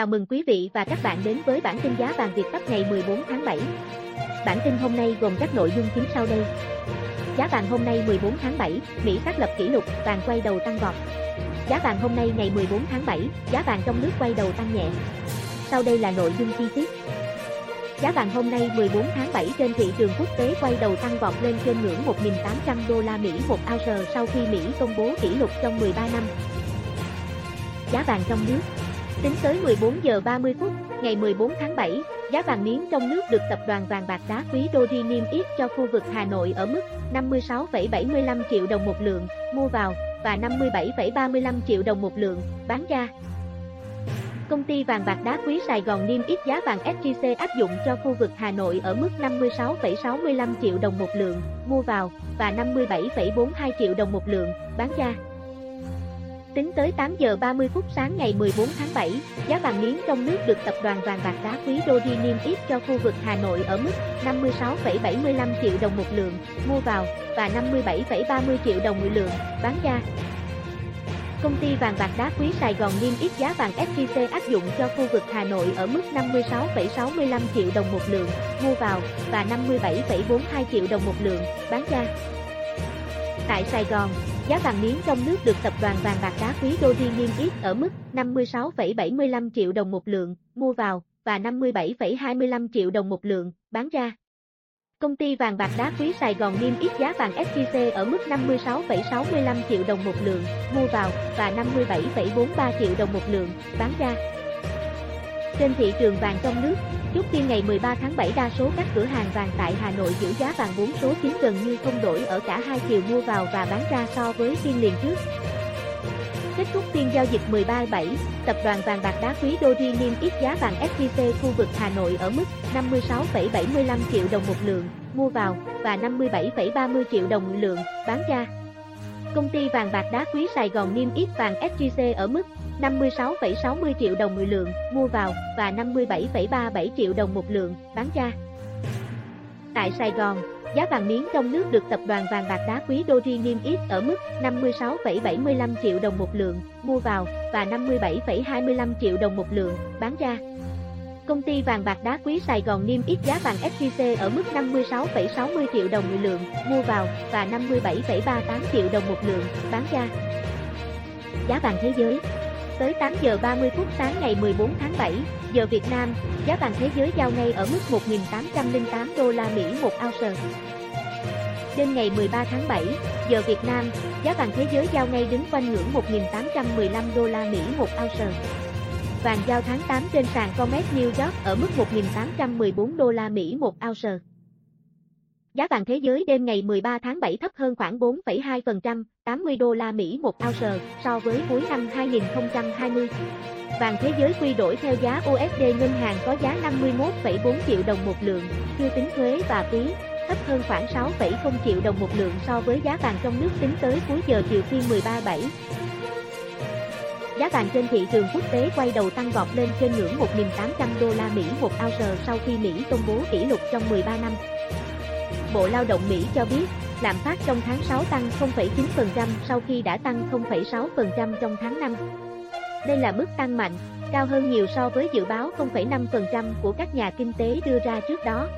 Chào mừng quý vị và các bạn đến với bản tin giá vàng Việt Bắc ngày 14 tháng 7. Bản tin hôm nay gồm các nội dung chính sau đây. Giá vàng hôm nay 14 tháng 7, Mỹ xác lập kỷ lục, vàng quay đầu tăng vọt. Giá vàng hôm nay ngày 14 tháng 7, giá vàng trong nước quay đầu tăng nhẹ. Sau đây là nội dung chi tiết. Giá vàng hôm nay 14 tháng 7 trên thị trường quốc tế quay đầu tăng vọt lên trên ngưỡng 1.800 đô la Mỹ một ounce sau khi Mỹ công bố kỷ lục trong 13 năm. Giá vàng trong nước Tính tới 14 giờ 30 phút, ngày 14 tháng 7, giá vàng miếng trong nước được tập đoàn vàng bạc đá quý Doji niêm yết cho khu vực Hà Nội ở mức 56,75 triệu đồng một lượng mua vào và 57,35 triệu đồng một lượng bán ra. Công ty vàng bạc đá quý Sài Gòn niêm yết giá vàng SJC áp dụng cho khu vực Hà Nội ở mức 56,65 triệu đồng một lượng mua vào và 57,42 triệu đồng một lượng bán ra. Tính tới 8 giờ 30 phút sáng ngày 14 tháng 7, giá vàng miếng trong nước được tập đoàn vàng bạc đá quý Doji niêm yết cho khu vực Hà Nội ở mức 56,75 triệu đồng một lượng mua vào và 57,30 triệu đồng một lượng bán ra. Công ty vàng bạc đá quý Sài Gòn niêm yết giá vàng SJC áp dụng cho khu vực Hà Nội ở mức 56,65 triệu đồng một lượng mua vào và 57,42 triệu đồng một lượng bán ra. Tại Sài Gòn, giá vàng miếng trong nước được tập đoàn vàng bạc đá quý Doji niêm yết ở mức 56,75 triệu đồng một lượng mua vào và 57,25 triệu đồng một lượng bán ra. Công ty vàng bạc đá quý Sài Gòn niêm yết giá vàng SJC ở mức 56,65 triệu đồng một lượng mua vào và 57,43 triệu đồng một lượng bán ra. Trên thị trường vàng trong nước, chốt phiên ngày 13 tháng 7 đa số các cửa hàng vàng tại Hà Nội giữ giá vàng 4 số 9 gần như không đổi ở cả hai chiều mua vào và bán ra so với phiên liền trước. Kết thúc phiên giao dịch 13/7, tập đoàn vàng bạc đá quý Doji niêm yết giá vàng SJC khu vực Hà Nội ở mức 56,75 triệu đồng một lượng mua vào và 57,30 triệu đồng lượng bán ra. Công ty vàng bạc đá quý Sài Gòn niêm yết vàng SJC ở mức 56,60 triệu đồng một lượng mua vào và 57,37 triệu đồng một lượng bán ra. Tại Sài Gòn, giá vàng miếng trong nước được tập đoàn vàng bạc đá quý Doji niêm yết ở mức 56,75 triệu đồng một lượng mua vào và 57,25 triệu đồng một lượng bán ra. Công ty vàng bạc đá quý Sài Gòn niêm yết giá vàng SJC ở mức 56,60 triệu đồng một lượng mua vào và 57,38 triệu đồng một lượng bán ra. Giá vàng thế giới Tới 8 giờ 30 phút sáng ngày 14 tháng 7, giờ Việt Nam, giá vàng thế giới giao ngay ở mức 1.808 đô la Mỹ một ounce. Đêm ngày 13 tháng 7, giờ Việt Nam, giá vàng thế giới giao ngay đứng quanh ngưỡng 1.815 đô la Mỹ một ounce. Vàng giao tháng 8 trên sàn Comex New York ở mức 1.814 đô la Mỹ một ounce. Giá vàng thế giới đêm ngày 13 tháng 7 thấp hơn khoảng 4,2%, 80 đô la Mỹ một ounce so với cuối năm 2020. Vàng thế giới quy đổi theo giá USD ngân hàng có giá 51,4 triệu đồng một lượng, chưa tính thuế và phí, thấp hơn khoảng 6,0 triệu đồng một lượng so với giá vàng trong nước tính tới cuối giờ chiều phiên 13/7. Giá vàng trên thị trường quốc tế quay đầu tăng vọt lên trên ngưỡng 1.800 đô la Mỹ một ounce sau khi Mỹ công bố kỷ lục trong 13 năm. Bộ Lao động Mỹ cho biết, lạm phát trong tháng 6 tăng 0,9% sau khi đã tăng 0,6% trong tháng 5. Đây là mức tăng mạnh, cao hơn nhiều so với dự báo 0,5% của các nhà kinh tế đưa ra trước đó.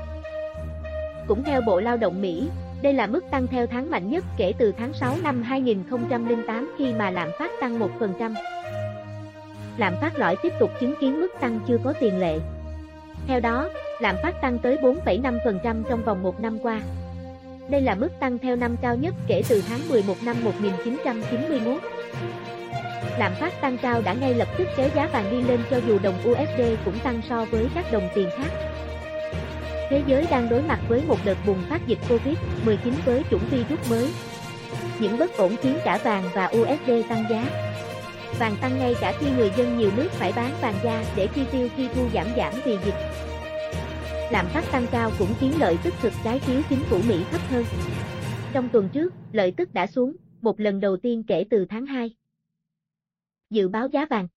Cũng theo Bộ Lao động Mỹ, đây là mức tăng theo tháng mạnh nhất kể từ tháng 6 năm 2008 khi mà lạm phát tăng 1%. Lạm phát lõi tiếp tục chứng kiến mức tăng chưa có tiền lệ. Theo đó, lạm phát tăng tới 4,5% trong vòng một năm qua. Đây là mức tăng theo năm cao nhất kể từ tháng 11 năm 1991. Lạm phát tăng cao đã ngay lập tức kéo giá vàng đi lên cho dù đồng USD cũng tăng so với các đồng tiền khác. Thế giới đang đối mặt với một đợt bùng phát dịch Covid-19 với chủng virus mới. Những bất ổn khiến cả vàng và USD tăng giá. Vàng tăng ngay cả khi người dân nhiều nước phải bán vàng ra để chi tiêu khi thu giảm giảm vì dịch lạm phát tăng cao cũng khiến lợi tức thực trái phiếu chính phủ Mỹ thấp hơn. Trong tuần trước, lợi tức đã xuống, một lần đầu tiên kể từ tháng 2. Dự báo giá vàng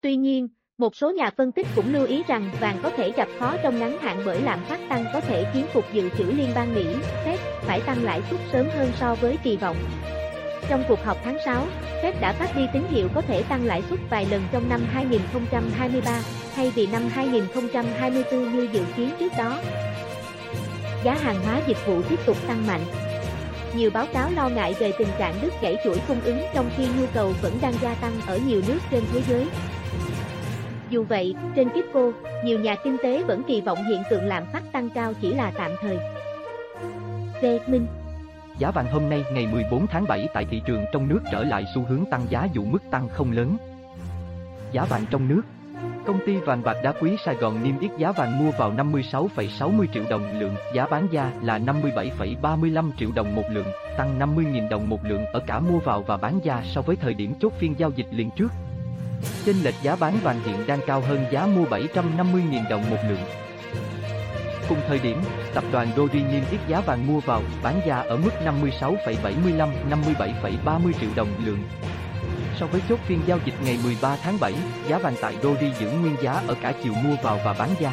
Tuy nhiên, một số nhà phân tích cũng lưu ý rằng vàng có thể gặp khó trong ngắn hạn bởi lạm phát tăng có thể khiến Cục Dự trữ Liên bang Mỹ, Fed, phải tăng lãi suất sớm hơn so với kỳ vọng. Trong cuộc họp tháng 6, Fed đã phát đi tín hiệu có thể tăng lãi suất vài lần trong năm 2023, thay vì năm 2024 như dự kiến trước đó. Giá hàng hóa dịch vụ tiếp tục tăng mạnh. Nhiều báo cáo lo ngại về tình trạng đứt gãy chuỗi cung ứng trong khi nhu cầu vẫn đang gia tăng ở nhiều nước trên thế giới. Dù vậy, trên Kitco, nhiều nhà kinh tế vẫn kỳ vọng hiện tượng lạm phát tăng cao chỉ là tạm thời. V. Minh Giá vàng hôm nay ngày 14 tháng 7 tại thị trường trong nước trở lại xu hướng tăng giá dù mức tăng không lớn. Giá vàng trong nước Công ty vàng bạc đá quý Sài Gòn niêm yết giá vàng mua vào 56,60 triệu đồng lượng, giá bán ra là 57,35 triệu đồng một lượng, tăng 50.000 đồng một lượng ở cả mua vào và bán ra so với thời điểm chốt phiên giao dịch liền trước. Trên lệch giá bán vàng hiện đang cao hơn giá mua 750.000 đồng một lượng. Cùng thời điểm, tập đoàn Dori niêm yết giá vàng mua vào, bán ra ở mức 56,75, 57,30 triệu đồng lượng. So với chốt phiên giao dịch ngày 13 tháng 7, giá vàng tại Dori giữ nguyên giá ở cả chiều mua vào và bán ra.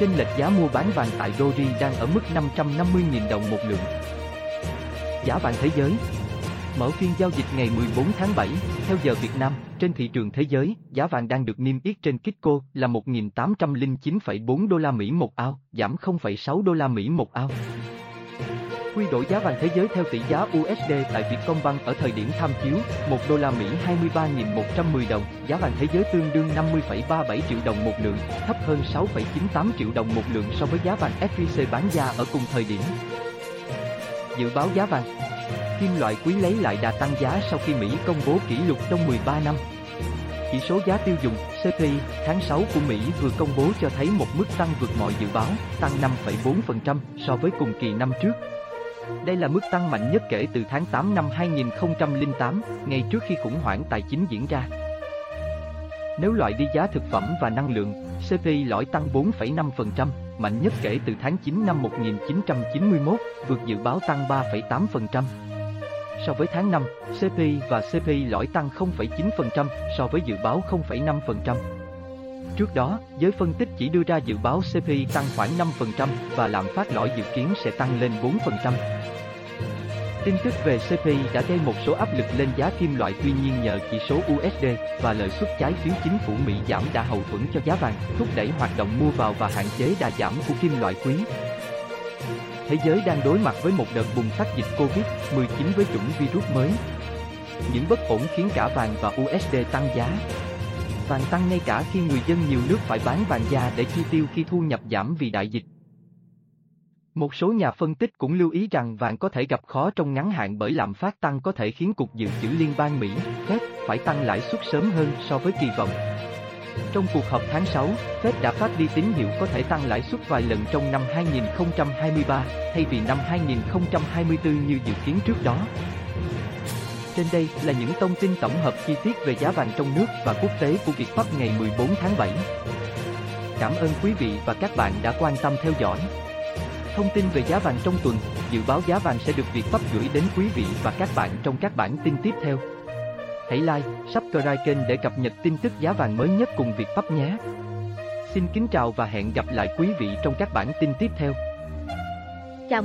Trên lệch giá mua bán vàng tại Dori đang ở mức 550.000 đồng một lượng. Giá vàng thế giới Mở phiên giao dịch ngày 14 tháng 7, theo giờ Việt Nam, trên thị trường thế giới, giá vàng đang được niêm yết trên Kitco là 1.809,4 đô la Mỹ một ao, giảm 0,6 đô la Mỹ một ao. Quy đổi giá vàng thế giới theo tỷ giá USD tại Vietcombank ở thời điểm tham chiếu, 1 đô la Mỹ 23.110 đồng, giá vàng thế giới tương đương 50,37 triệu đồng một lượng, thấp hơn 6,98 triệu đồng một lượng so với giá vàng SJC bán ra ở cùng thời điểm. Dự báo giá vàng Kim loại quý lấy lại đà tăng giá sau khi Mỹ công bố kỷ lục trong 13 năm. Chỉ số giá tiêu dùng CPI tháng 6 của Mỹ vừa công bố cho thấy một mức tăng vượt mọi dự báo, tăng 5,4% so với cùng kỳ năm trước. Đây là mức tăng mạnh nhất kể từ tháng 8 năm 2008, ngay trước khi khủng hoảng tài chính diễn ra. Nếu loại đi giá thực phẩm và năng lượng, CPI lõi tăng 4,5%, mạnh nhất kể từ tháng 9 năm 1991, vượt dự báo tăng 3,8%. So với tháng 5, CPI và CPI lõi tăng 0,9% so với dự báo 0,5%. Trước đó, giới phân tích chỉ đưa ra dự báo CPI tăng khoảng 5% và lạm phát lõi dự kiến sẽ tăng lên 4%. Tin tức về CPI đã gây một số áp lực lên giá kim loại tuy nhiên nhờ chỉ số USD và lợi suất trái phiếu chính phủ Mỹ giảm đã hậu thuẫn cho giá vàng, thúc đẩy hoạt động mua vào và hạn chế đà giảm của kim loại quý. Thế giới đang đối mặt với một đợt bùng phát dịch Covid-19 với chủng virus mới. Những bất ổn khiến cả vàng và USD tăng giá. Vàng tăng ngay cả khi người dân nhiều nước phải bán vàng già để chi tiêu khi thu nhập giảm vì đại dịch. Một số nhà phân tích cũng lưu ý rằng vàng có thể gặp khó trong ngắn hạn bởi lạm phát tăng có thể khiến Cục Dự trữ Liên bang Mỹ, Fed, phải tăng lãi suất sớm hơn so với kỳ vọng. Trong cuộc họp tháng 6, Fed đã phát đi tín hiệu có thể tăng lãi suất vài lần trong năm 2023, thay vì năm 2024 như dự kiến trước đó. Trên đây là những thông tin tổng hợp chi tiết về giá vàng trong nước và quốc tế của Việt Pháp ngày 14 tháng 7. Cảm ơn quý vị và các bạn đã quan tâm theo dõi. Thông tin về giá vàng trong tuần, dự báo giá vàng sẽ được Việt Pháp gửi đến quý vị và các bạn trong các bản tin tiếp theo. Hãy like, subscribe kênh để cập nhật tin tức giá vàng mới nhất cùng Việt Pháp nhé. Xin kính chào và hẹn gặp lại quý vị trong các bản tin tiếp theo.